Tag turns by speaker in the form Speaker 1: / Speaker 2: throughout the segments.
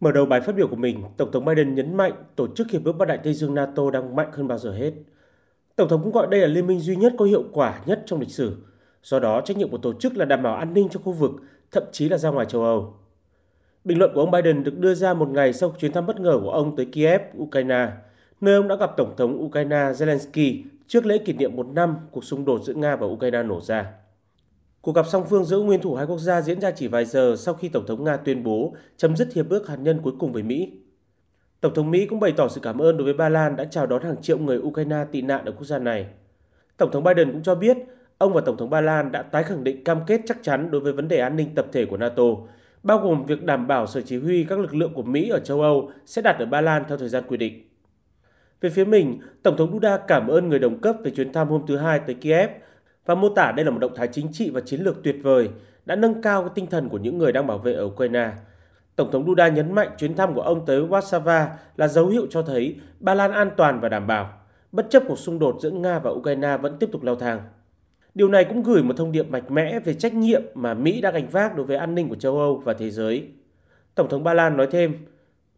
Speaker 1: Mở đầu bài phát biểu của mình, Tổng thống Biden nhấn mạnh tổ chức Hiệp ước Bắc Đại Tây Dương NATO đang mạnh hơn bao giờ hết. Tổng thống cũng gọi đây là liên minh duy nhất có hiệu quả nhất trong lịch sử. Do đó, trách nhiệm của tổ chức là đảm bảo an ninh cho khu vực, thậm chí là ra ngoài châu Âu. Bình luận của ông Biden được đưa ra một ngày sau chuyến thăm bất ngờ của ông tới Kiev, Ukraine, nơi ông đã gặp Tổng thống Ukraine Zelensky trước lễ kỷ niệm một năm cuộc xung đột giữa Nga và Ukraine nổ ra. Cuộc gặp song phương giữa nguyên thủ hai quốc gia diễn ra chỉ vài giờ sau khi Tổng thống Nga tuyên bố chấm dứt hiệp ước hạt nhân cuối cùng với Mỹ. Tổng thống Mỹ cũng bày tỏ sự cảm ơn đối với Ba Lan đã chào đón hàng triệu người Ukraine tị nạn ở quốc gia này. Tổng thống Biden cũng cho biết ông và Tổng thống Ba Lan đã tái khẳng định cam kết chắc chắn đối với vấn đề an ninh tập thể của NATO, bao gồm việc đảm bảo sở chỉ huy các lực lượng của Mỹ ở châu Âu sẽ đặt ở Ba Lan theo thời gian quy định. Về phía mình, Tổng thống Duda cảm ơn người đồng cấp về chuyến thăm hôm thứ Hai tới Kiev và mô tả đây là một động thái chính trị và chiến lược tuyệt vời, đã nâng cao cái tinh thần của những người đang bảo vệ ở Ukraine. Tổng thống Duda nhấn mạnh chuyến thăm của ông tới Warsaw là dấu hiệu cho thấy Ba Lan an toàn và đảm bảo, bất chấp cuộc xung đột giữa Nga và Ukraine vẫn tiếp tục leo thang. Điều này cũng gửi một thông điệp mạnh mẽ về trách nhiệm mà Mỹ đang gánh vác đối với an ninh của châu Âu và thế giới. Tổng thống Ba Lan nói thêm,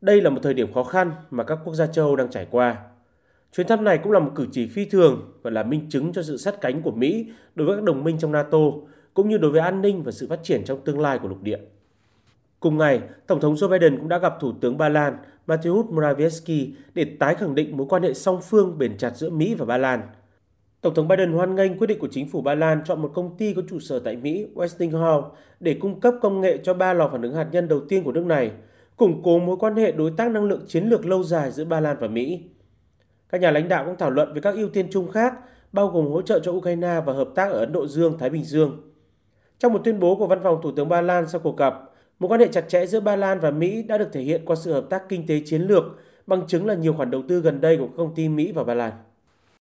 Speaker 1: đây là một thời điểm khó khăn mà các quốc gia châu Âu đang trải qua. Chuyến thăm này cũng là một cử chỉ phi thường và là minh chứng cho sự sát cánh của Mỹ đối với các đồng minh trong NATO, cũng như đối với an ninh và sự phát triển trong tương lai của lục địa. Cùng ngày, Tổng thống Joe Biden cũng đã gặp Thủ tướng Ba Lan Mateusz Morawiecki để tái khẳng định mối quan hệ song phương bền chặt giữa Mỹ và Ba Lan. Tổng thống Biden hoan nghênh quyết định của chính phủ Ba Lan chọn một công ty có trụ sở tại Mỹ, Westinghouse, để cung cấp công nghệ cho ba lò phản ứng hạt nhân đầu tiên của nước này, củng cố mối quan hệ đối tác năng lượng chiến lược lâu dài giữa Ba Lan và Mỹ. Các nhà lãnh đạo cũng thảo luận về các ưu tiên chung khác, bao gồm hỗ trợ cho Ukraine và hợp tác ở Ấn Độ Dương, Thái Bình Dương. Trong một tuyên bố của Văn phòng Thủ tướng Ba Lan sau cuộc gặp, một quan hệ chặt chẽ giữa Ba Lan và Mỹ đã được thể hiện qua sự hợp tác kinh tế chiến lược, bằng chứng là nhiều khoản đầu tư gần đây của các công ty Mỹ và Ba Lan.